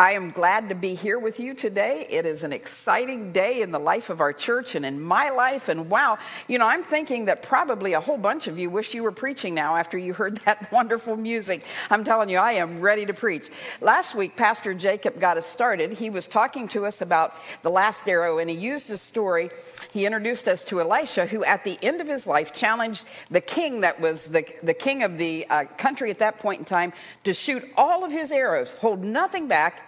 I am glad to be here with you today. It is an exciting day in the life of our church and in my life. And wow, you know, I'm thinking that probably a whole bunch of you wish you were preaching now after you heard that wonderful music. I'm telling you, I am ready to preach. Last week, Pastor Jacob got us started. He was talking to us about the last arrow, and he used a story. He introduced us to Elisha, who at the end of his life challenged the king that was the, the king of the uh, country at that point in time to shoot all of his arrows, hold nothing back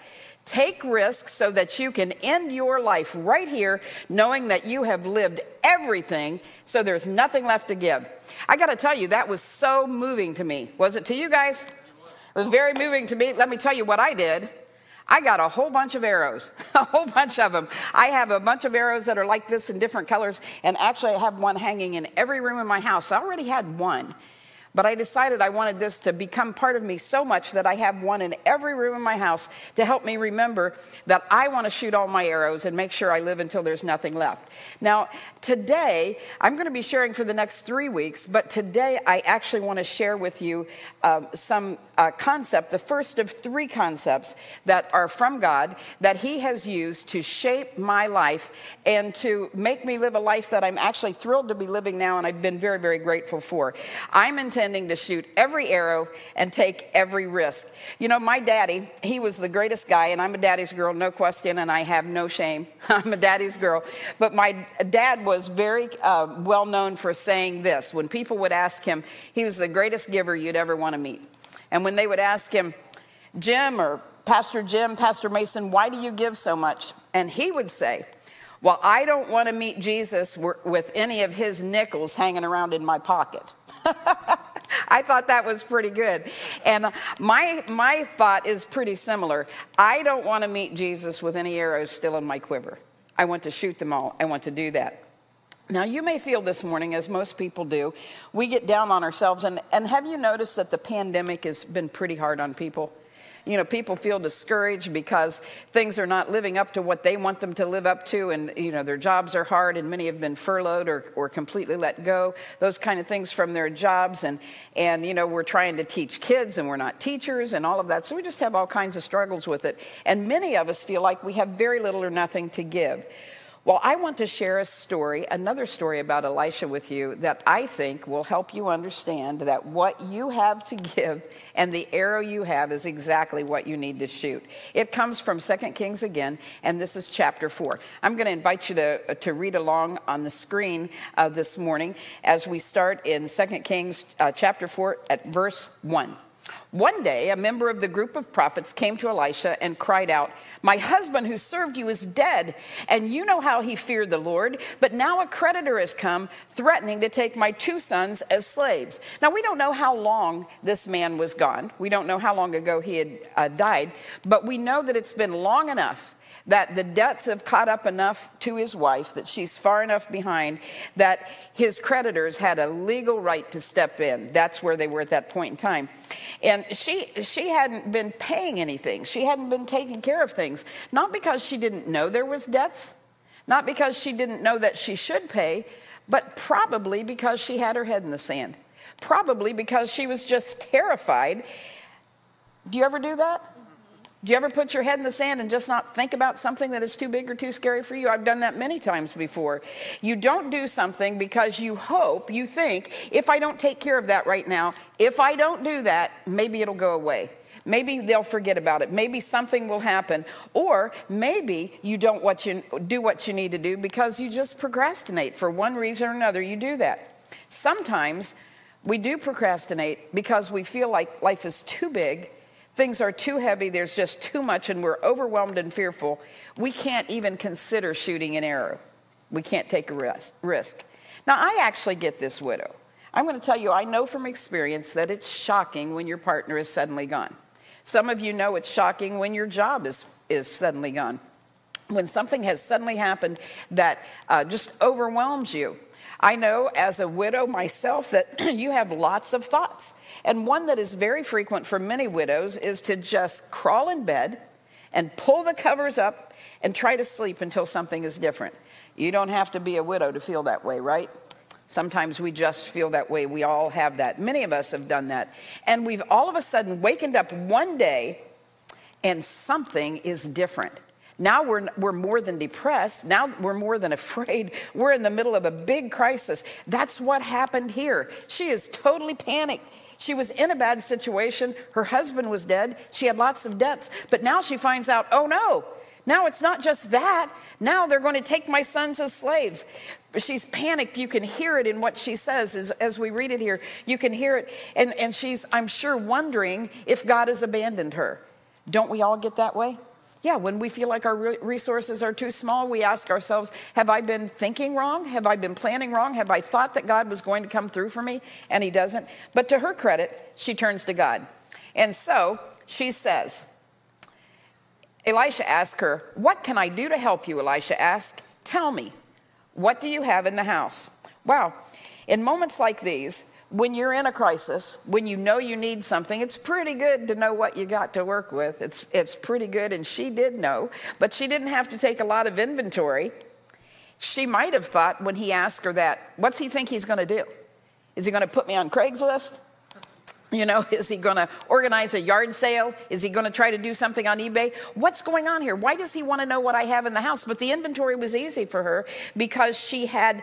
Take risks so that you can end your life right here, knowing that you have lived everything, so there's nothing left to give. I got to tell you, that was so moving to me. Was it to you guys? It was very moving to me. Let me tell you what I did. I got a whole bunch of arrows, a whole bunch of them. I have a bunch of arrows that are like this in different colors, and actually, I have one hanging in every room in my house. I already had one. But I decided I wanted this to become part of me so much that I have one in every room in my house to help me remember that I want to shoot all my arrows and make sure I live until there's nothing left. Now, today, I'm going to be sharing for the next three weeks, but today I actually want to share with you um, some uh, concept, the first of three concepts that are from God that He has used to shape my life and to make me live a life that I'm actually thrilled to be living now and I've been very, very grateful for. I'm intending intending to shoot every arrow and take every risk. You know, my daddy, he was the greatest guy, and I'm a daddy's girl, no question, and I have no shame. I'm a daddy's girl. But my dad was very uh, well known for saying this. When people would ask him, he was the greatest giver you'd ever want to meet. And when they would ask him, Jim or Pastor Jim, Pastor Mason, why do you give so much? And he would say, well, I don't want to meet Jesus with any of his nickels hanging around in my pocket. I thought that was pretty good. And my, my thought is pretty similar. I don't want to meet Jesus with any arrows still in my quiver. I want to shoot them all. I want to do that. Now, you may feel this morning, as most people do, we get down on ourselves. And, and have you noticed that the pandemic has been pretty hard on people? You know, people feel discouraged because things are not living up to what they want them to live up to, and, you know, their jobs are hard, and many have been furloughed or, or completely let go, those kind of things from their jobs. And, and, you know, we're trying to teach kids, and we're not teachers, and all of that. So we just have all kinds of struggles with it. And many of us feel like we have very little or nothing to give. Well, I want to share a story, another story about Elisha with you that I think will help you understand that what you have to give and the arrow you have is exactly what you need to shoot. It comes from 2 Kings again, and this is chapter 4. I'm going to invite you to, to read along on the screen uh, this morning as we start in 2 Kings uh, chapter 4 at verse 1. One day, a member of the group of prophets came to Elisha and cried out, My husband who served you is dead, and you know how he feared the Lord. But now a creditor has come, threatening to take my two sons as slaves. Now, we don't know how long this man was gone. We don't know how long ago he had uh, died, but we know that it's been long enough that the debts have caught up enough to his wife that she's far enough behind that his creditors had a legal right to step in. That's where they were at that point in time. And she she hadn't been paying anything. She hadn't been taking care of things. Not because she didn't know there was debts, not because she didn't know that she should pay, but probably because she had her head in the sand. Probably because she was just terrified. Do you ever do that? Do you ever put your head in the sand and just not think about something that is too big or too scary for you? I've done that many times before. You don't do something because you hope, you think, if I don't take care of that right now, if I don't do that, maybe it'll go away. Maybe they'll forget about it. Maybe something will happen. Or maybe you don't what you, do what you need to do because you just procrastinate. For one reason or another, you do that. Sometimes we do procrastinate because we feel like life is too big things are too heavy, there's just too much, and we're overwhelmed and fearful, we can't even consider shooting an arrow. We can't take a risk. Now, I actually get this widow. I'm going to tell you, I know from experience that it's shocking when your partner is suddenly gone. Some of you know it's shocking when your job is, is suddenly gone. when something has suddenly happened that uh, just overwhelms you. I know as a widow myself that you have lots of thoughts. And one that is very frequent for many widows is to just crawl in bed and pull the covers up and try to sleep until something is different. You don't have to be a widow to feel that way, right? Sometimes we just feel that way. We all have that. Many of us have done that. And we've all of a sudden wakened up one day and something is different. Now we're, we're more than depressed. Now we're more than afraid. We're in the middle of a big crisis. That's what happened here. She is totally panicked. She was in a bad situation. Her husband was dead. She had lots of debts. But now she finds out oh no, now it's not just that. Now they're going to take my sons as slaves. She's panicked. You can hear it in what she says as, as we read it here. You can hear it. And, and she's, I'm sure, wondering if God has abandoned her. Don't we all get that way? Yeah, when we feel like our resources are too small, we ask ourselves, Have I been thinking wrong? Have I been planning wrong? Have I thought that God was going to come through for me? And He doesn't. But to her credit, she turns to God. And so she says, Elisha asked her, What can I do to help you? Elisha asked, Tell me, what do you have in the house? Wow. In moments like these, when you're in a crisis, when you know you need something, it's pretty good to know what you got to work with. It's, it's pretty good, and she did know, but she didn't have to take a lot of inventory. She might have thought when he asked her that, what's he think he's going to do? Is he going to put me on Craigslist? You know, is he going to organize a yard sale? Is he going to try to do something on eBay? What's going on here? Why does he want to know what I have in the house? But the inventory was easy for her because she had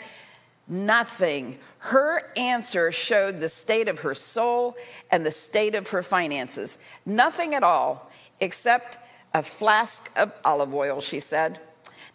Nothing. Her answer showed the state of her soul and the state of her finances. Nothing at all except a flask of olive oil, she said.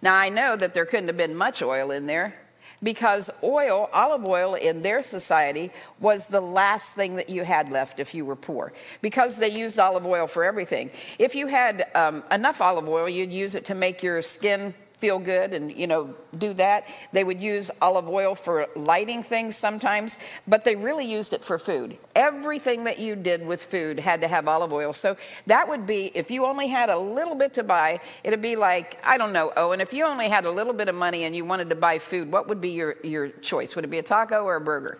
Now, I know that there couldn't have been much oil in there because oil, olive oil in their society, was the last thing that you had left if you were poor because they used olive oil for everything. If you had um, enough olive oil, you'd use it to make your skin feel good and you know do that they would use olive oil for lighting things sometimes but they really used it for food everything that you did with food had to have olive oil so that would be if you only had a little bit to buy it'd be like i don't know oh and if you only had a little bit of money and you wanted to buy food what would be your, your choice would it be a taco or a burger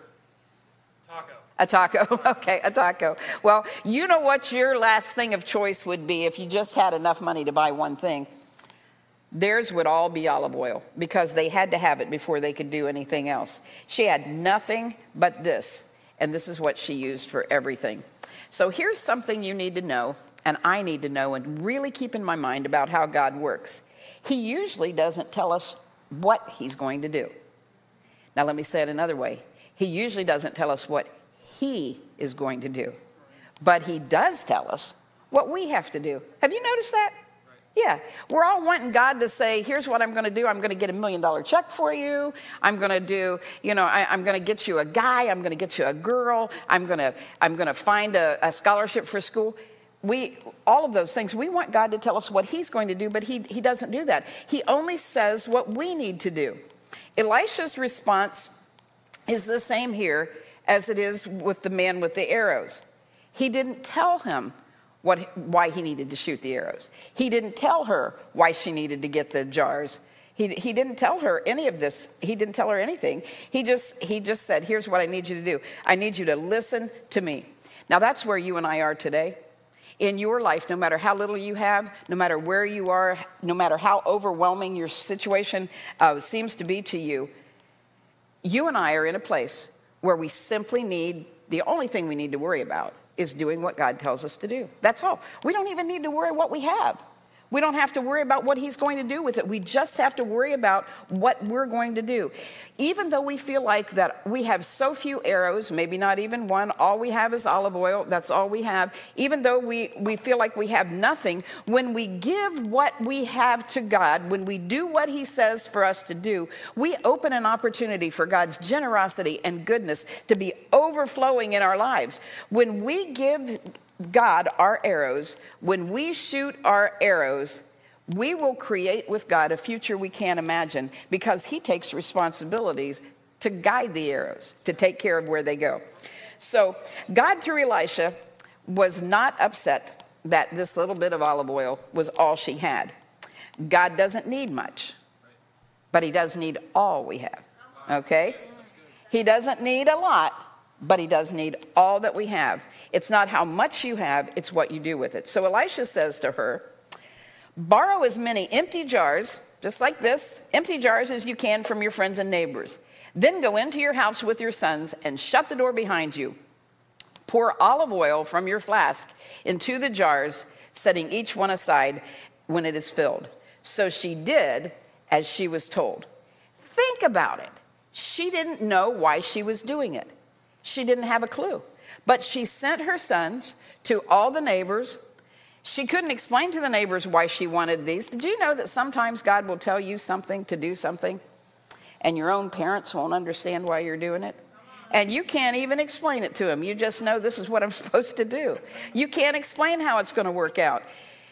taco a taco. Okay, a taco. Well, you know what your last thing of choice would be if you just had enough money to buy one thing. Theirs would all be olive oil because they had to have it before they could do anything else. She had nothing but this, and this is what she used for everything. So here's something you need to know, and I need to know, and really keep in my mind about how God works. He usually doesn't tell us what He's going to do. Now, let me say it another way He usually doesn't tell us what He is going to do, but He does tell us what we have to do. Have you noticed that? Yeah, we're all wanting God to say, here's what I'm going to do. I'm going to get a million dollar check for you. I'm going to do, you know, I, am going to get you a guy. I'm going to get you a girl. I'm going to, I'm going to find a, a scholarship for school. We, all of those things, we want God to tell us what He's going to do, but He, he doesn't do that. He only says what we need to do. Elisha's response is the same here as it is with the man with the arrows. He didn't tell him what, why he needed to shoot the arrows. He didn't tell her why she needed to get the jars. He, he didn't tell her any of this. He didn't tell her anything. He just, he just said, Here's what I need you to do I need you to listen to me. Now, that's where you and I are today. In your life, no matter how little you have, no matter where you are, no matter how overwhelming your situation uh, seems to be to you, you and I are in a place where we simply need the only thing we need to worry about is doing what God tells us to do. That's all. We don't even need to worry what we have. We don't have to worry about what he's going to do with it. We just have to worry about what we're going to do. Even though we feel like that we have so few arrows, maybe not even one, all we have is olive oil, that's all we have. Even though we, we feel like we have nothing, when we give what we have to God, when we do what he says for us to do, we open an opportunity for God's generosity and goodness to be overflowing in our lives. When we give God our arrows, when we shoot our arrows, we will create with God a future we can't imagine because He takes responsibilities to guide the arrows, to take care of where they go. So, God, through Elisha, was not upset that this little bit of olive oil was all she had. God doesn't need much, but He does need all we have. Okay? He doesn't need a lot, but He does need all that we have. It's not how much you have, it's what you do with it. So Elisha says to her, Borrow as many empty jars, just like this, empty jars as you can from your friends and neighbors. Then go into your house with your sons and shut the door behind you. Pour olive oil from your flask into the jars, setting each one aside when it is filled. So she did as she was told. Think about it. She didn't know why she was doing it, she didn't have a clue. But she sent her sons to all the neighbors she couldn't explain to the neighbors why she wanted these. Did you know that sometimes God will tell you something to do something and your own parents won't understand why you're doing it? And you can't even explain it to them. You just know this is what I'm supposed to do. You can't explain how it's going to work out.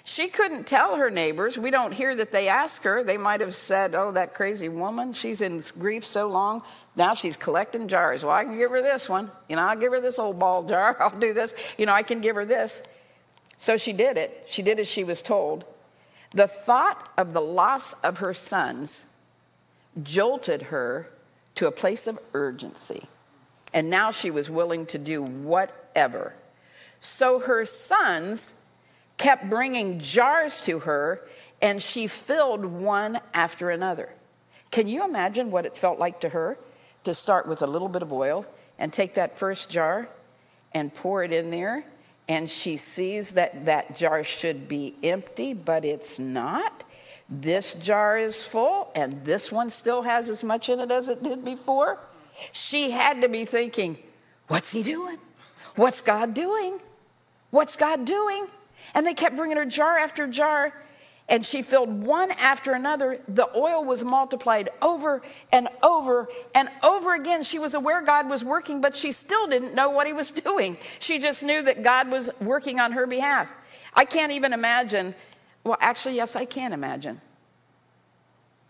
She couldn't tell her neighbors. We don't hear that they ask her. They might have said, Oh, that crazy woman, she's in grief so long. Now she's collecting jars. Well, I can give her this one. You know, I'll give her this old ball jar. I'll do this. You know, I can give her this. So she did it. She did as she was told. The thought of the loss of her sons jolted her to a place of urgency. And now she was willing to do whatever. So her sons kept bringing jars to her, and she filled one after another. Can you imagine what it felt like to her to start with a little bit of oil and take that first jar and pour it in there and she sees that that jar should be empty, but it's not. This jar is full, and this one still has as much in it as it did before. She had to be thinking, What's he doing? What's God doing? What's God doing? And they kept bringing her jar after jar and she filled one after another. The oil was multiplied over and over and over again. She was aware God was working, but she still didn't know what he was doing. She just knew that God was working on her behalf. I can't even imagine. Well, actually, yes, I can imagine.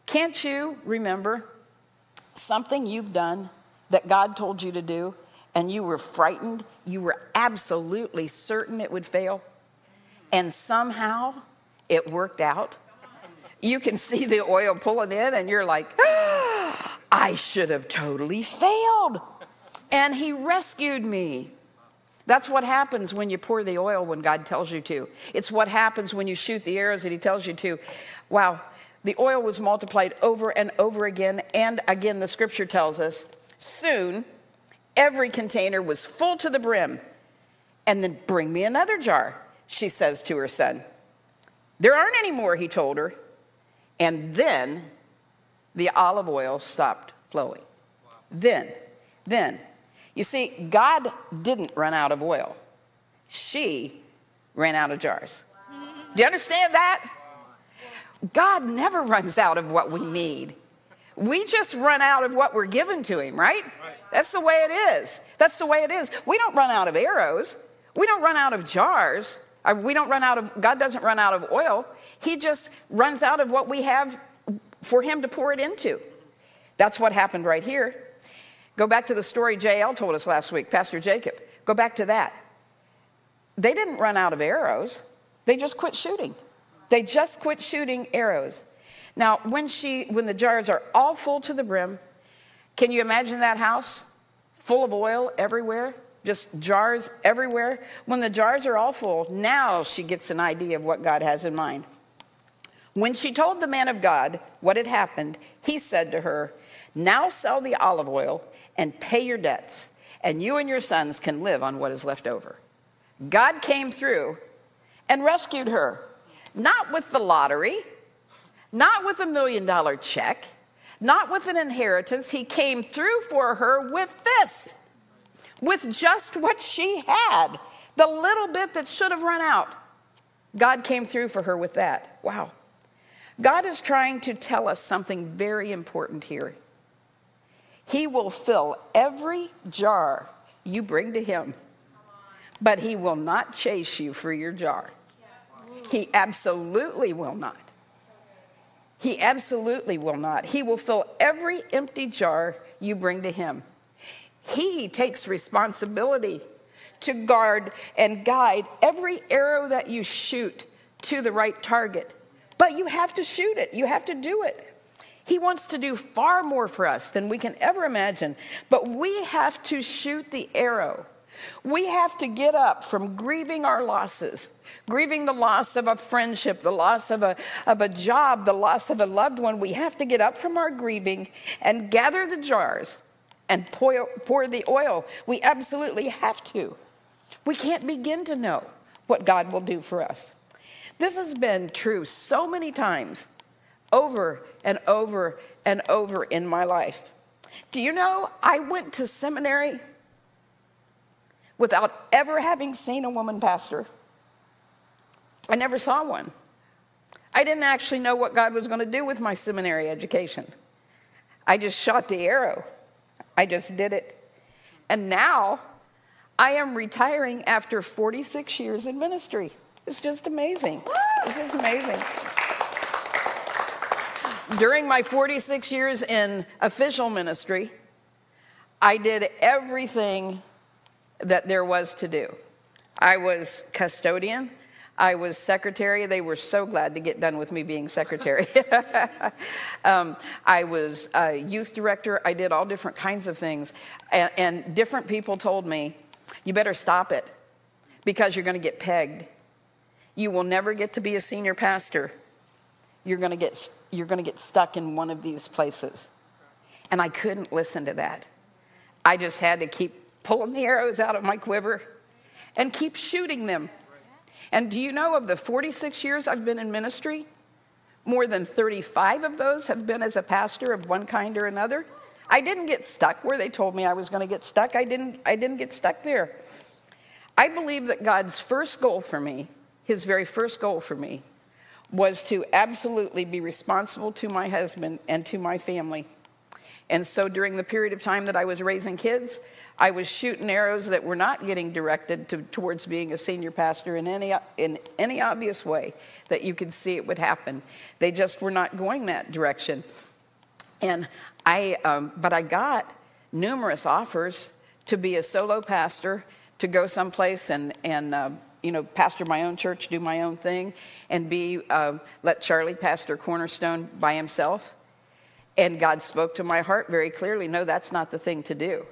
Can't you remember something you've done that God told you to do and you were frightened? You were absolutely certain it would fail? And somehow, it worked out. You can see the oil pulling in, and you're like, ah, I should have totally failed. And he rescued me. That's what happens when you pour the oil when God tells you to. It's what happens when you shoot the arrows that He tells you to. Wow, the oil was multiplied over and over again. And again, the scripture tells us soon every container was full to the brim. And then bring me another jar, she says to her son. There aren't any more, he told her. And then the olive oil stopped flowing. Then, then. You see, God didn't run out of oil, she ran out of jars. Do you understand that? God never runs out of what we need. We just run out of what we're given to Him, right? right? That's the way it is. That's the way it is. We don't run out of arrows, we don't run out of jars. We don't run out of, God doesn't run out of oil. He just runs out of what we have for Him to pour it into. That's what happened right here. Go back to the story JL told us last week, Pastor Jacob. Go back to that. They didn't run out of arrows, they just quit shooting. They just quit shooting arrows. Now, when she when the jars are all full to the brim, can you imagine that house full of oil everywhere? Just jars everywhere. When the jars are all full, now she gets an idea of what God has in mind. When she told the man of God what had happened, he said to her, Now sell the olive oil and pay your debts, and you and your sons can live on what is left over. God came through and rescued her, not with the lottery, not with a million dollar check, not with an inheritance. He came through for her with this with just what she had, the little bit that should have run out. God came through for her with that. Wow. God is trying to tell us something very important here. He will fill every jar you bring to Him, but He will not chase you for your jar. He absolutely will not. He absolutely will not. He will fill every empty jar you bring to Him. He takes responsibility to guard and guide every arrow that you shoot to the right target. But you have to shoot it, you have to do it. He wants to do far more for us than we can ever imagine, but we have to shoot the arrow. We have to get up from grieving our losses, grieving the loss of a friendship, the loss of a, of a job, the loss of a loved one. We have to get up from our grieving and gather the jars and pour, pour the oil. We absolutely have to. We can't begin to know what God will do for us. This has been true so many times over and over and over in my life. Do you know I went to seminary without ever having seen a woman pastor? I never saw one. I didn't actually know what God was going to do with my seminary education. I just shot the arrow. I just did it. And now I am retiring after 46 years in ministry. It's just amazing. It's just amazing. During my 46 years in official ministry, I did everything that there was to do. I was custodian. I was secretary. They were so glad to get done with me being secretary. um, I was youth director. I did all different kinds of things. And, and different people told me, you better stop it because you're going to get pegged. You will never get to be a senior pastor. You're going to get, you're going to get stuck in one of these places. And I couldn't listen to that. I just had to keep pulling the arrows out of my quiver and keep shooting them. And do you know of the 46 years I've been in ministry, more than 35 of those have been as a pastor of one kind or another? I didn't get stuck where they told me I was going to get stuck. I didn't, I didn't get stuck there. I believe that God's first goal for me, his very first goal for me, was to absolutely be responsible to my husband and to my family. And so during the period of time that I was raising kids, I was shooting arrows that were not getting directed to, towards being a senior pastor in any, in any obvious way that you could see it would happen. They just were not going that direction. And I, um, but I got numerous offers to be a solo pastor, to go someplace and, and uh, you know, pastor my own church, do my own thing, and be, uh, let Charlie pastor Cornerstone by himself. And God spoke to my heart very clearly no, that's not the thing to do.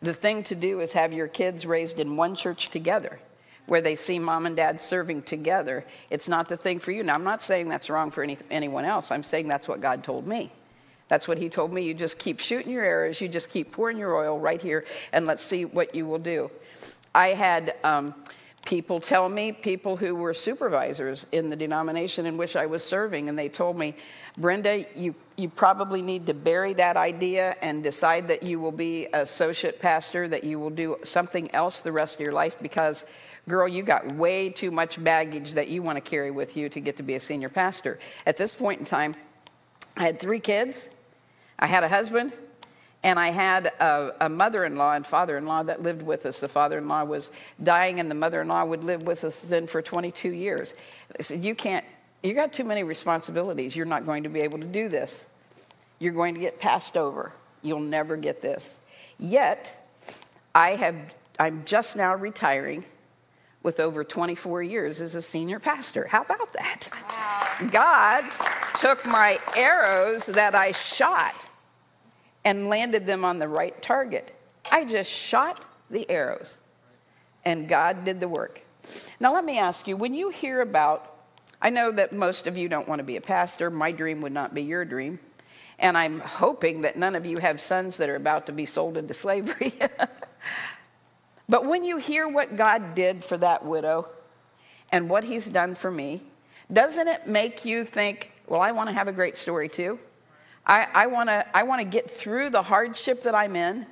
The thing to do is have your kids raised in one church together where they see mom and dad serving together. It's not the thing for you. Now, I'm not saying that's wrong for any, anyone else. I'm saying that's what God told me. That's what he told me. You just keep shooting your arrows, you just keep pouring your oil right here, and let's see what you will do. I had um, people tell me, people who were supervisors in the denomination in which I was serving, and they told me, Brenda, you, you probably need to bury that idea and decide that you will be associate pastor, that you will do something else the rest of your life because, girl, you got way too much baggage that you want to carry with you to get to be a senior pastor. At this point in time, I had three kids, I had a husband, and I had a, a mother in law and father in law that lived with us. The father in law was dying, and the mother in law would live with us then for 22 years. I said, You can't, you got too many responsibilities. You're not going to be able to do this. You're going to get passed over. You'll never get this. Yet, I have, I'm just now retiring with over 24 years as a senior pastor. How about that? Wow. God took my arrows that I shot and landed them on the right target. I just shot the arrows, and God did the work. Now, let me ask you when you hear about, I know that most of you don't want to be a pastor. My dream would not be your dream. And I'm hoping that none of you have sons that are about to be sold into slavery. but when you hear what God did for that widow and what he's done for me, doesn't it make you think, well, I want to have a great story too? I, I want to I wanna get through the hardship that I'm in,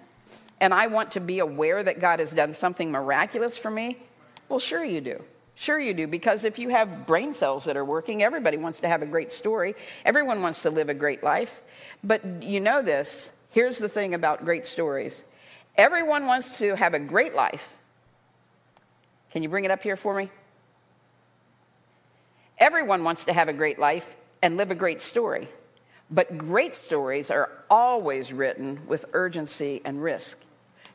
and I want to be aware that God has done something miraculous for me. Well, sure you do. Sure, you do, because if you have brain cells that are working, everybody wants to have a great story. Everyone wants to live a great life. But you know this here's the thing about great stories everyone wants to have a great life. Can you bring it up here for me? Everyone wants to have a great life and live a great story. But great stories are always written with urgency and risk.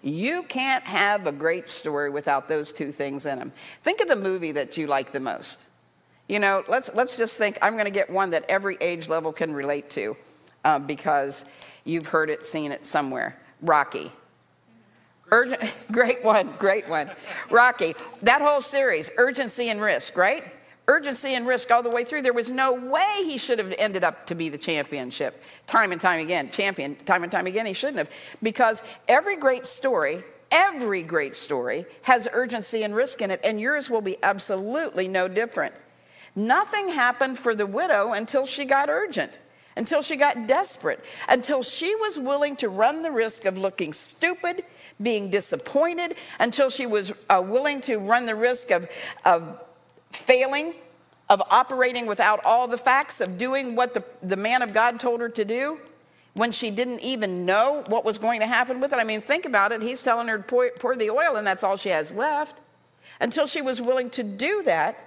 You can't have a great story without those two things in them. Think of the movie that you like the most. You know, let's, let's just think I'm going to get one that every age level can relate to uh, because you've heard it, seen it somewhere. Rocky. Urgent, great one, great one. Rocky. That whole series, urgency and risk, right? Urgency and risk all the way through. There was no way he should have ended up to be the championship. Time and time again, champion, time and time again, he shouldn't have. Because every great story, every great story has urgency and risk in it, and yours will be absolutely no different. Nothing happened for the widow until she got urgent until she got desperate, until she was willing to run the risk of looking stupid, being disappointed, until she was uh, willing to run the risk of, of failing, of operating without all the facts, of doing what the, the man of God told her to do when she didn't even know what was going to happen with it. I mean, think about it. He's telling her to pour, pour the oil, and that's all she has left. Until she was willing to do that,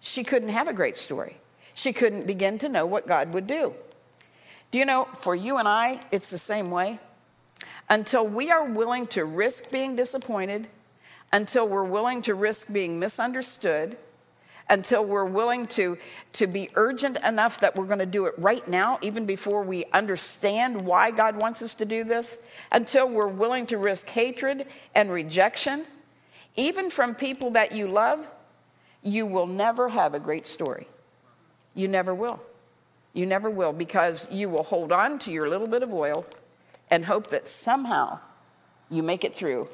she couldn't have a great story she couldn't begin to know what God would do. Do you know, for you and I, it's the same way. Until we are willing to risk being disappointed, until we're willing to risk being misunderstood, until we're willing to, to be urgent enough that we're going to do it right now, even before we understand why God wants us to do this, until we're willing to risk hatred and rejection, even from people that you love, you will never have a great story. You never will. You never will because you will hold on to your little bit of oil and hope that somehow you make it through.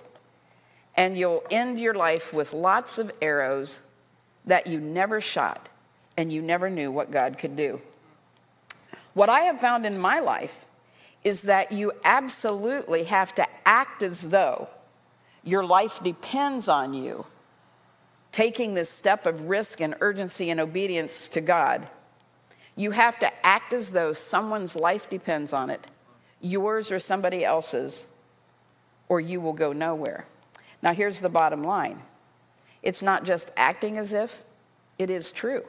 And you'll end your life with lots of arrows that you never shot and you never knew what God could do. What I have found in my life is that you absolutely have to act as though your life depends on you taking this step of risk and urgency and obedience to God, you have to act as though someone's life depends on it, yours or somebody else's, or you will go nowhere. Now, here's the bottom line it's not just acting as if, it is true.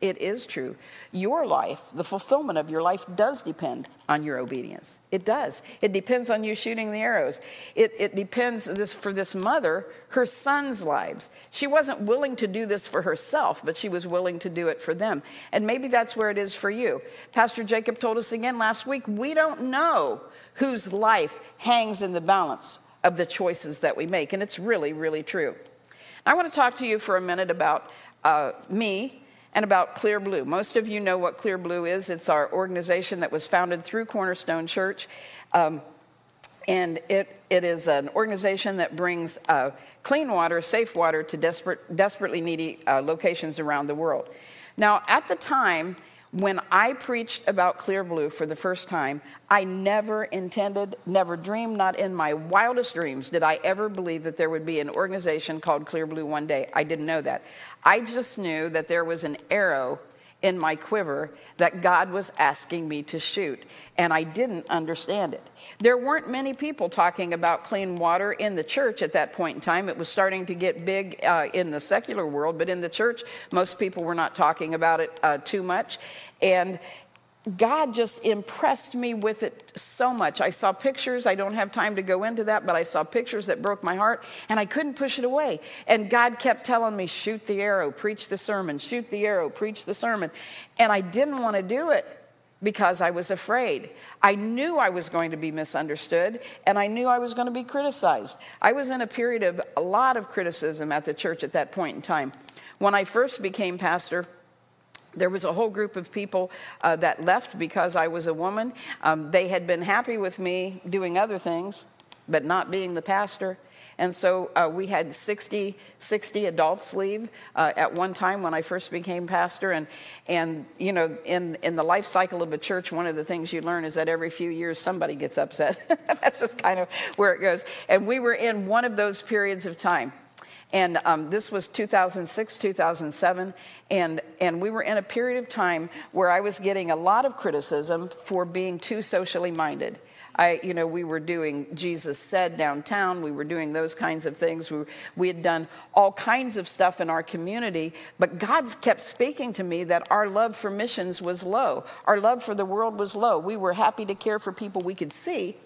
It is true. Your life, the fulfillment of your life, does depend on your obedience. It does. It depends on you shooting the arrows. It, it depends this, for this mother, her son's lives. She wasn't willing to do this for herself, but she was willing to do it for them. And maybe that's where it is for you. Pastor Jacob told us again last week we don't know whose life hangs in the balance of the choices that we make. And it's really, really true. I want to talk to you for a minute about uh, me and about Clear Blue. Most of you know what Clear Blue is. It's our organization that was founded through Cornerstone Church. Um, and it, it is an organization that brings uh, clean water, safe water to desperate, desperately needy uh, locations around the world. Now, at the time, when I preached about Clear Blue for the first time, I never intended, never dreamed, not in my wildest dreams did I ever believe that there would be an organization called Clear Blue one day. I didn't know that. I just knew that there was an arrow in my quiver that God was asking me to shoot, and I didn't understand it. There weren't many people talking about clean water in the church at that point in time. It was starting to get big uh, in the secular world, but in the church, most people were not talking about it uh, too much. And God just impressed me with it so much. I saw pictures, I don't have time to go into that, but I saw pictures that broke my heart and I couldn't push it away. And God kept telling me, shoot the arrow, preach the sermon, shoot the arrow, preach the sermon. And I didn't want to do it because I was afraid. I knew I was going to be misunderstood and I knew I was going to be criticized. I was in a period of a lot of criticism at the church at that point in time. When I first became pastor, there was a whole group of people uh, that left because I was a woman. Um, they had been happy with me doing other things, but not being the pastor. And so uh, we had 60, 60 adults leave uh, at one time when I first became pastor. And, and you know, in, in the life cycle of a church, one of the things you learn is that every few years somebody gets upset. That's just kind of where it goes. And we were in one of those periods of time. And um, this was 2006, 2007. And, and we were in a period of time where I was getting a lot of criticism for being too socially minded. I, you know, we were doing Jesus Said downtown. We were doing those kinds of things. We, we had done all kinds of stuff in our community, but God kept speaking to me that our love for missions was low. Our love for the world was low. We were happy to care for people we could see,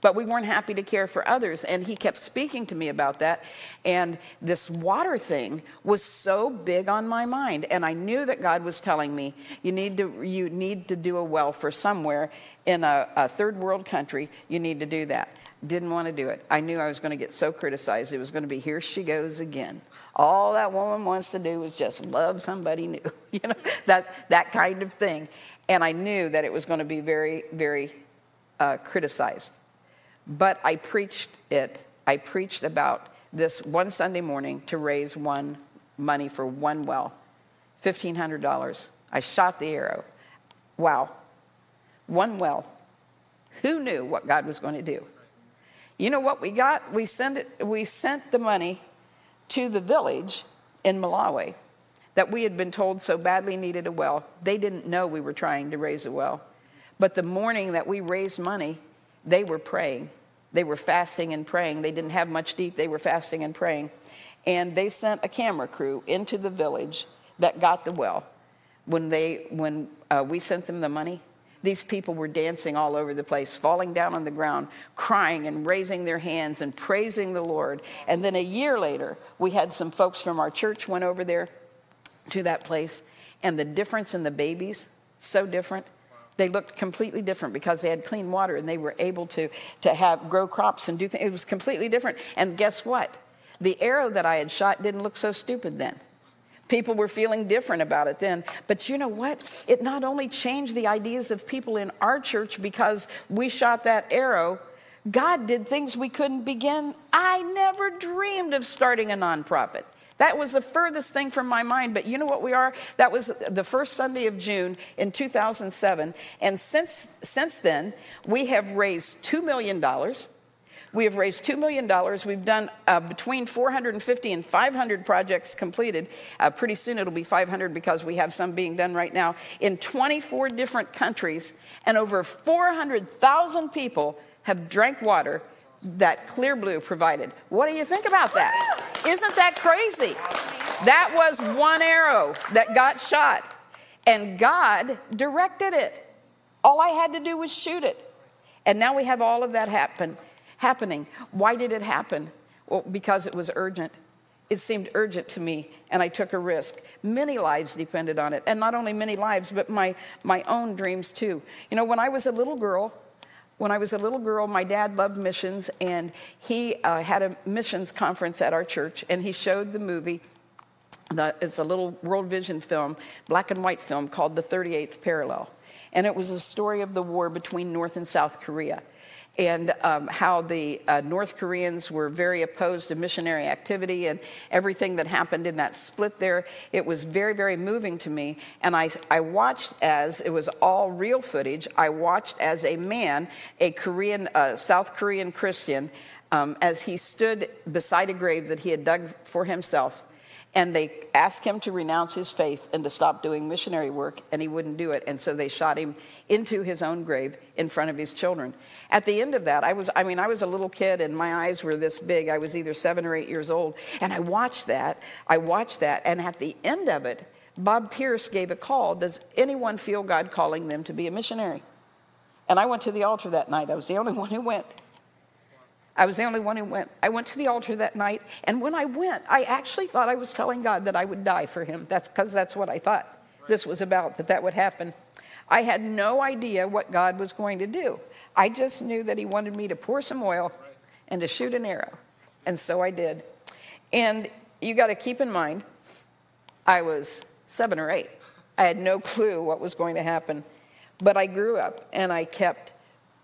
but we weren't happy to care for others. And he kept speaking to me about that. And this water thing was so big on my mind. And I knew that God was telling me, you need to, you need to do a well for somewhere in a, a third world country. You need to do that. Didn't want to do it. I knew I was going to get so criticized. It was going to be, here she goes again. All that woman wants to do is just love somebody new, you know, that, that kind of thing. And I knew that it was going to be very, very uh, criticized. But I preached it. I preached about this one Sunday morning to raise one money for one well, $1,500. I shot the arrow. Wow. One well. Who knew what God was going to do? You know what we got? We sent, it, we sent the money to the village in Malawi that we had been told so badly needed a well. They didn't know we were trying to raise a well. But the morning that we raised money, they were praying. They were fasting and praying. They didn't have much to eat, they were fasting and praying. And they sent a camera crew into the village that got the well. When, they, when uh, we sent them the money, these people were dancing all over the place, falling down on the ground, crying and raising their hands and praising the Lord. And then a year later, we had some folks from our church went over there to that place, and the difference in the babies, so different they looked completely different because they had clean water and they were able to, to have grow crops and do things. It was completely different. And guess what? The arrow that I had shot didn't look so stupid then. People were feeling different about it then. But you know what? It not only changed the ideas of people in our church because we shot that arrow, God did things we couldn't begin. I never dreamed of starting a nonprofit. That was the furthest thing from my mind. But you know what we are? That was the first Sunday of June in 2007. And since, since then, we have raised $2 million. We have raised $2 million. We've done uh, between 450 and 500 projects completed. Uh, pretty soon it'll be 500 because we have some being done right now in 24 different countries. And over 400,000 people have drank water that Clear Blue provided. What do you think about that? Isn't that crazy? That was one arrow that got shot, and God directed it. All I had to do was shoot it. And now we have all of that happen, happening. Why did it happen? Well, because it was urgent. It seemed urgent to me, and I took a risk. Many lives depended on it, and not only many lives, but my, my own dreams too. You know, when I was a little girl, when I was a little girl, my dad loved missions, and he uh, had a missions conference at our church, and he showed the movie. The, it's a little World Vision film, black and white film called The 38th Parallel. And it was a story of the war between North and South Korea and um, how the uh, North Koreans were very opposed to missionary activity and everything that happened in that split there. It was very, very moving to me. And I, I watched as it was all real footage, I watched as a man, a Korean, uh, South Korean Christian, um, as he stood beside a grave that he had dug for himself and they asked him to renounce his faith and to stop doing missionary work, and he wouldn't do it. And so they shot him into his own grave in front of his children. At the end of that, I was, I mean, I was a little kid and my eyes were this big. I was either seven or eight years old. And I watched that. I watched that. And at the end of it, Bob Pierce gave a call Does anyone feel God calling them to be a missionary? And I went to the altar that night. I was the only one who went. I was the only one who went. I went to the altar that night, and when I went, I actually thought I was telling God that I would die for him. That's because that's what I thought right. this was about, that that would happen. I had no idea what God was going to do. I just knew that he wanted me to pour some oil right. and to shoot an arrow. And so I did. And you got to keep in mind, I was seven or eight. I had no clue what was going to happen. But I grew up and I kept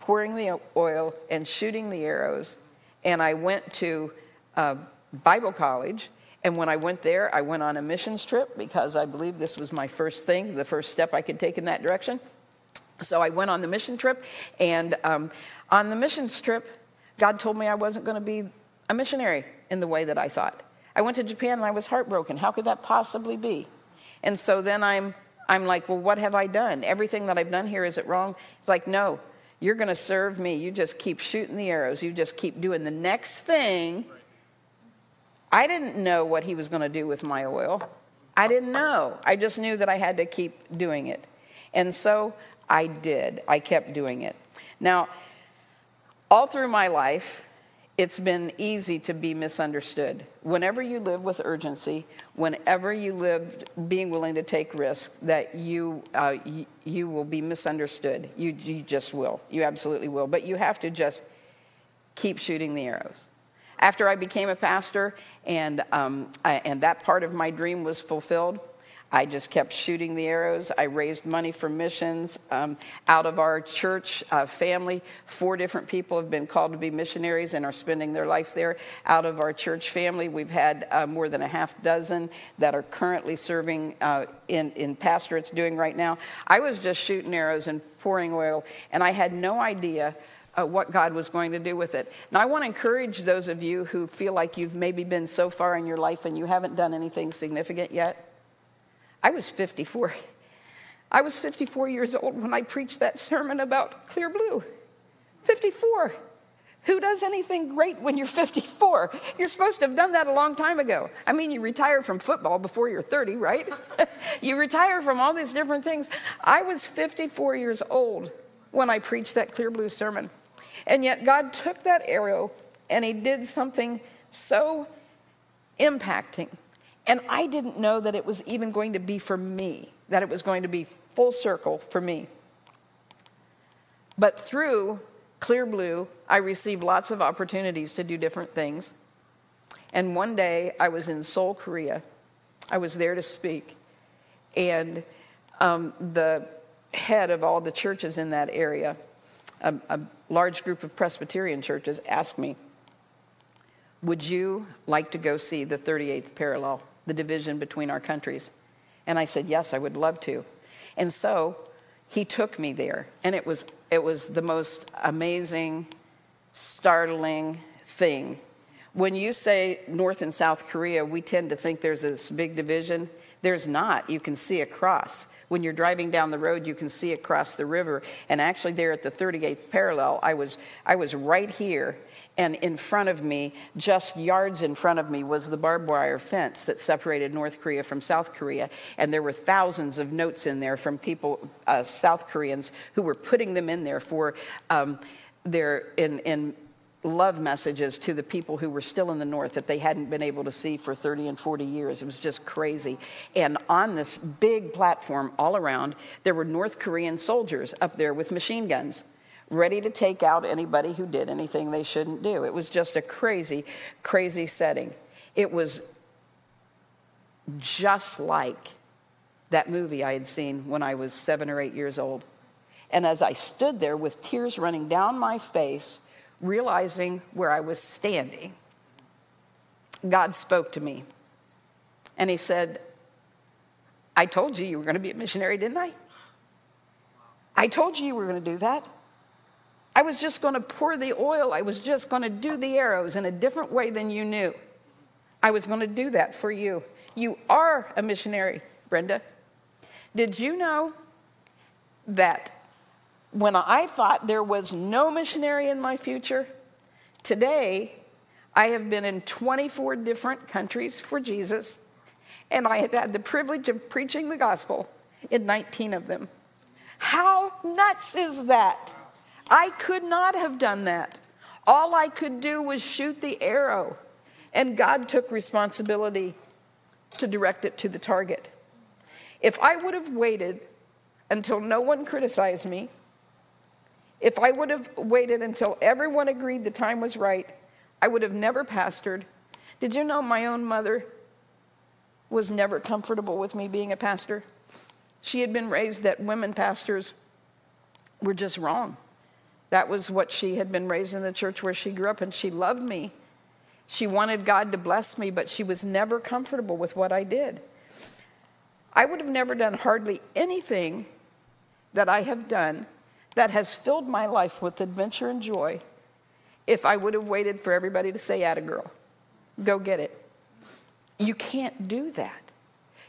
pouring the oil and shooting the arrows. And I went to uh, Bible college. And when I went there, I went on a missions trip because I believe this was my first thing, the first step I could take in that direction. So I went on the mission trip. And um, on the missions trip, God told me I wasn't going to be a missionary in the way that I thought. I went to Japan and I was heartbroken. How could that possibly be? And so then I'm, I'm like, well, what have I done? Everything that I've done here, is it wrong? It's like, no, you're going to serve me. You just keep shooting the arrows. You just keep doing the next thing. I didn't know what he was going to do with my oil. I didn't know. I just knew that I had to keep doing it. And so I did. I kept doing it. Now, All through my life, it's been easy to be misunderstood. Whenever you live with urgency, whenever you live being willing to take risks, that you, uh, you, you, will be misunderstood. You, you just will. You absolutely will. But you have to just keep shooting the arrows. After I became a pastor and, um, I, and that part of my dream was fulfilled, I just kept shooting the arrows. I raised money for missions. Um, out of our church uh, family, four different people have been called to be missionaries and are spending their life there. Out of our church family, we've had uh, more than a half dozen that are currently serving uh, in, in pastorates doing right now. I was just shooting arrows and pouring oil, and I had no idea uh, what God was going to do with it. Now, I want to encourage those of you who feel like you've maybe been so far in your life and you haven't done anything significant yet. I was 54. I was 54 years old when I preached that sermon about clear blue. 54. Who does anything great when you're 54? You're supposed to have done that a long time ago. I mean, you retire from football before you're 30, right? you retire from all these different things. I was 54 years old when I preached that clear blue sermon. And yet, God took that arrow and He did something so impacting and I didn't know that it was even going to be for me, that it was going to be full circle for me. But through Clear Blue, I received lots of opportunities to do different things. And one day I was in Seoul, Korea. I was there to speak. And um, the head of all the churches in that area, a, a large group of Presbyterian churches, asked me, Would you like to go see the 38th parallel? The division between our countries? And I said, Yes, I would love to. And so he took me there, and it was, it was the most amazing, startling thing. When you say North and South Korea, we tend to think there's this big division. There's not. You can see across. When you're driving down the road, you can see across the river. And actually, there at the 38th parallel, I was, I was right here, and in front of me, just yards in front of me, was the barbed wire fence that separated North Korea from South Korea. And there were thousands of notes in there from people, uh, South Koreans, who were putting them in there for um, their, in, in love messages to the people who were still in the north that they hadn't been able to see for 30 and 40 years. It was just crazy. And on this big platform all around, there were North Korean soldiers up there with machine guns ready to take out anybody who did anything they shouldn't do. It was just a crazy, crazy setting. It was just like that movie I had seen when I was seven or eight years old. And as I stood there with tears running down my face, realizing where I was standing, God spoke to me. And He said, I told you you were going to be a missionary, didn't I? I told you you were going to do that. I was just going to pour the oil. I was just going to do the arrows in a different way than you knew. I was going to do that for you. You are a missionary, Brenda. Did you know that when I thought there was no missionary in my future, today I have been in 24 different countries for Jesus, and I have had the privilege of preaching the gospel in 19 of them. How nuts is that? I could not have done that. All I could do was shoot the arrow, and God took responsibility to direct it to the target. If I would have waited until no one criticized me, if I would have waited until everyone agreed the time was right, I would have never pastored. Did you know my own mother was never comfortable with me being a pastor? She had been raised that women pastors were just wrong. That was what she had been raised in the church where she grew up, and she loved me. She wanted God to bless me, but she was never comfortable with what I did. I would have never done hardly anything that I have done that has filled my life with adventure and joy if I would have waited for everybody to say, Atta girl, go get it. You can't do that.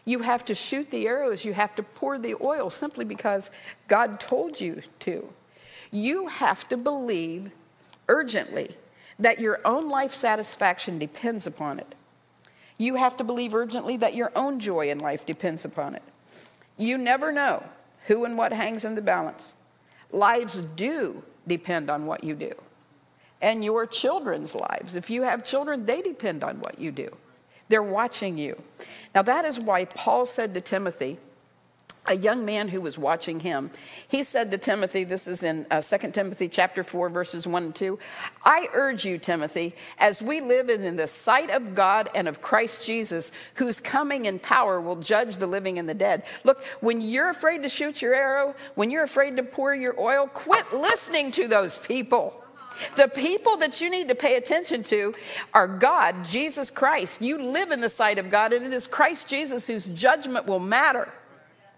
You have to shoot the arrows, you have to pour the oil simply because God told you to. You have to believe urgently that your own life satisfaction depends upon it. You have to believe urgently that your own joy in life depends upon it. You never know who and what hangs in the balance. Lives do depend on what you do. and your children's lives. If you have children, they depend on what you do. They're watching you. Now, that is why Paul said to Timothy, a young man who was watching him he said to timothy this is in uh, 2 timothy chapter 4 verses 1 and 2 i urge you timothy as we live in the sight of god and of christ jesus whose coming in power will judge the living and the dead look when you're afraid to shoot your arrow when you're afraid to pour your oil quit listening to those people the people that you need to pay attention to are God, Jesus Christ. You live in the sight of God, and it is Christ Jesus whose judgment will matter.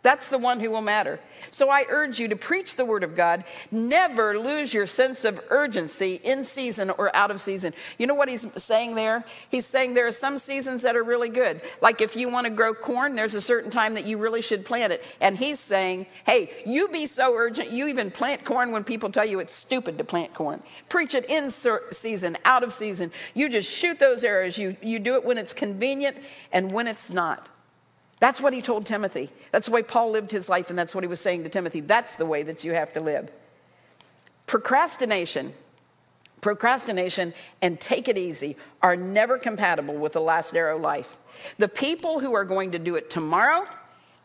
That's the one who will matter. So I urge you to preach the word of God. Never lose your sense of urgency in season or out of season. You know what he's saying there? He's saying there are some seasons that are really good. Like if you want to grow corn, there's a certain time that you really should plant it. And he's saying, hey, you be so urgent, you even plant corn when people tell you it's stupid to plant corn. Preach it in season, out of season. You just shoot those arrows. You, you do it when it's convenient and when it's not. That's what he told Timothy. That's the way Paul lived his life, and that's what he was saying to Timothy. That's the way that you have to live. Procrastination, procrastination, and take it easy are never compatible with the last arrow life. The people who are going to do it tomorrow,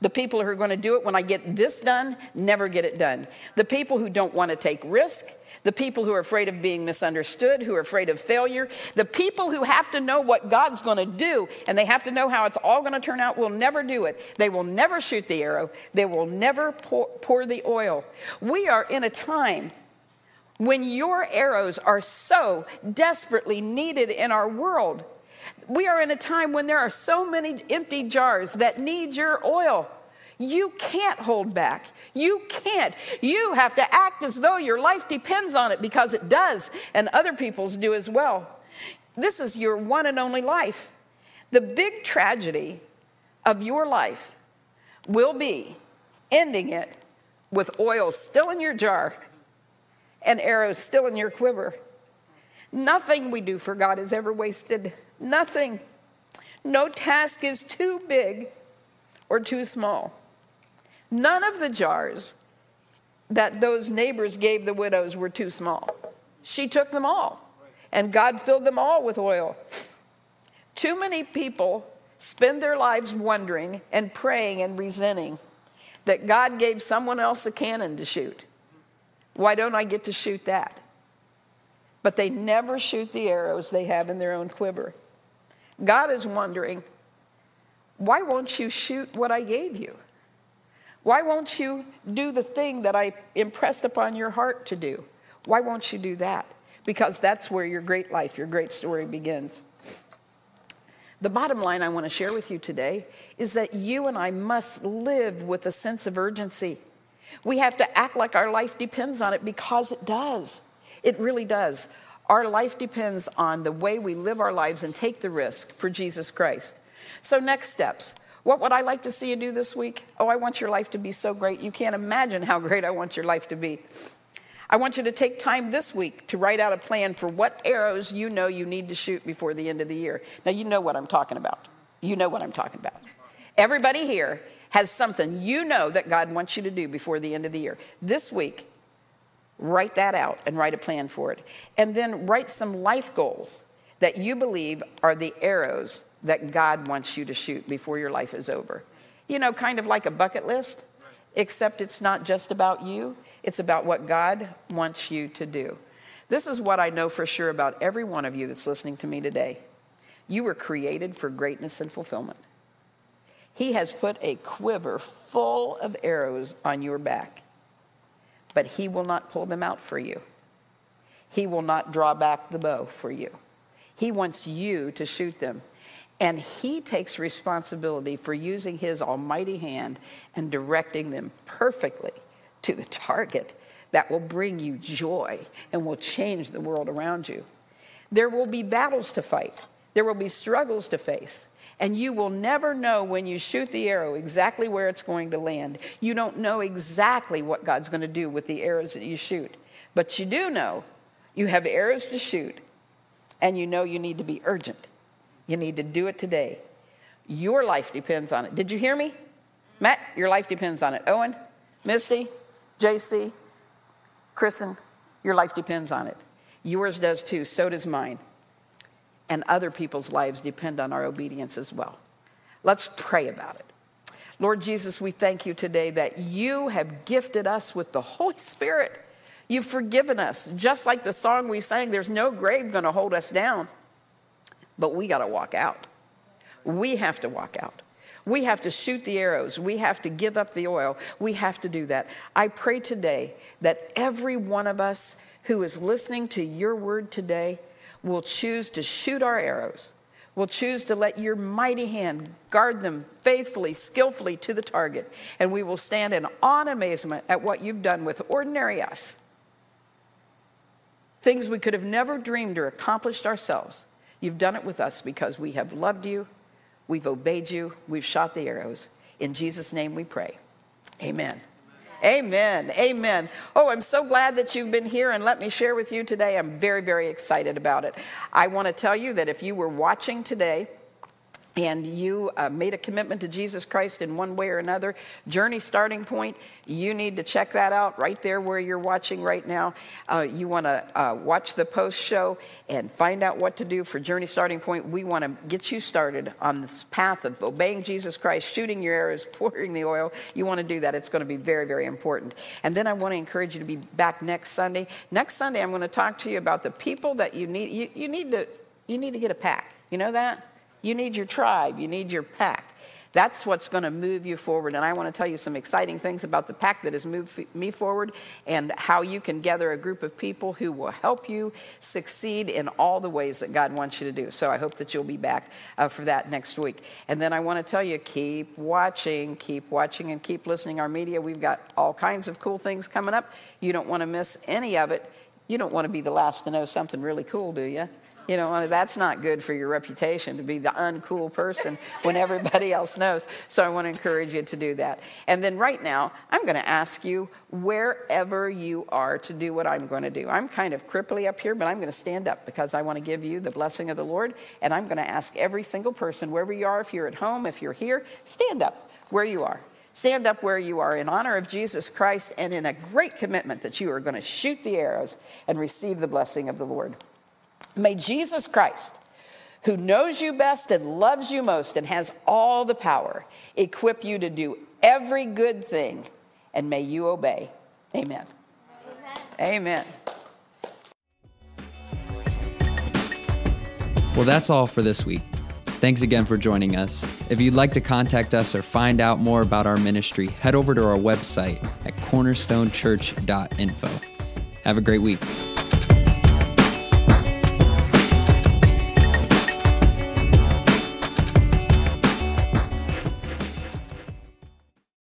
the people who are going to do it when I get this done, never get it done. The people who don't want to take risk, the people who are afraid of being misunderstood, who are afraid of failure, the people who have to know what God's going to do and they have to know how it's all going to turn out will never do it. They will never shoot the arrow, they will never pour, pour the oil. We are in a time when your arrows are so desperately needed in our world. We are in a time when there are so many empty jars that need your oil. You can't hold back. You can't. You have to act as though your life depends on it because it does, and other people's do as well. This is your one and only life. The big tragedy of your life will be ending it with oil still in your jar and arrows still in your quiver. Nothing we do for God is ever wasted. Nothing. No task is too big or too small. None of the jars that those neighbors gave the widows were too small. She took them all, and God filled them all with oil. Too many people spend their lives wondering and praying and resenting that God gave someone else a cannon to shoot. Why don't I get to shoot that? But they never shoot the arrows they have in their own quiver. God is wondering, why won't you shoot what I gave you? Why won't you do the thing that I impressed upon your heart to do? Why won't you do that? Because that's where your great life, your great story begins. The bottom line I want to share with you today is that you and I must live with a sense of urgency. We have to act like our life depends on it because it does. It really does. Our life depends on the way we live our lives and take the risk for Jesus Christ. So, next steps. What would I like to see you do this week? Oh, I want your life to be so great. You can't imagine how great I want your life to be. I want you to take time this week to write out a plan for what arrows you know you need to shoot before the end of the year. Now, you know what I'm talking about. You know what I'm talking about. Everybody here has something you know that God wants you to do before the end of the year. This week, write that out and write a plan for it. And then write some life goals that you believe are the arrows that God wants you to shoot before your life is over. You know, kind of like a bucket list, except it's not just about you, it's about what God wants you to do. This is what I know for sure about every one of you that's listening to me today. You were created for greatness and fulfillment. He has put a quiver full of arrows on your back, but He will not pull them out for you. He will not draw back the bow for you. He wants you to shoot them and he takes responsibility for using his almighty hand and directing them perfectly to the target that will bring you joy and will change the world around you. There will be battles to fight, there will be struggles to face. And you will never know when you shoot the arrow exactly where it's going to land. You don't know exactly what God's going to do with the arrows that you shoot. But you do know you have arrows to shoot, and you know you need to be urgent you need to do it today. Your life depends on it. Did you hear me? Matt, your life depends on it. Owen, Misty, JC, Kristen, your life depends on it. Yours does too, so does mine. And other people's lives depend on our obedience as well. Let's pray about it. Lord Jesus, we thank you today that you have gifted us with the Holy Spirit. You've forgiven us. Just like the song we sang, there's no grave going to hold us down. But we got to walk out. We have to walk out. We have to shoot the arrows. We have to give up the oil. We have to do that. I pray today that every one of us who is listening to your word today will choose to shoot our arrows. We'll choose to let your mighty hand guard them faithfully, skillfully to the target. And we will stand in awe and amazement at what you've done with ordinary us. Things we could have never dreamed or accomplished ourselves. You've done it with us because we have loved you, we've obeyed you, we've shot the arrows. In Jesus' name we pray. Amen. Amen. Amen. Oh, I'm so glad that you've been here and let me share with you today. I'm very, very excited about it. I want to tell you that if you were watching today, and you uh, made a commitment to Jesus Christ in one way or another, Journey Starting Point, you need to check that out right there where you're watching right now. Uh, you want to uh, watch the post show and find out what to do for Journey Starting Point. We want to get you started on this path of obeying Jesus Christ, shooting your arrows, pouring the oil. You want to do that. It's going to be very, very important. And then I want to encourage you to be back next Sunday. Next Sunday, I'm going to talk to you about the people that you need. You, you need to you need to get a pack. You know that? You need your tribe, you need your pack. That's what's going to move you forward. And I want to tell you some exciting things about the pack that has moved me forward and how you can gather a group of people who will help you succeed in all the ways that God wants you to do. So I hope that you'll be back uh, for that next week. And then I want to tell you keep watching, keep watching, and keep listening our media. We've got all kinds of cool things coming up. You don't want to miss any of it. You don't want to be the last to know something really cool, do you? You know, uh, that's not good for your reputation to be the uncool person when everybody else knows. So I want to encourage you to do that. And then right now, I'm going to ask you wherever you are to do what I'm going to do. I'm kind of cripply up here, but I'm going to stand up because I want to give you the blessing of the Lord. And I'm going to ask every single person, wherever you are, if you're at home, if you're here, stand up where you are. Stand up where you are in honor of Jesus Christ and in a great commitment that you are going to shoot the arrows and receive the blessing of the Lord. May Jesus Christ, who knows you best and loves you most and has all the power, equip you to do every good thing, and may you obey. Amen. Amen. Amen. Well, that's all for this week. Thanks again for joining us. If you'd like to contact us or find out more about our ministry, head over to our website at cornerstonechurch.info. Have a great week.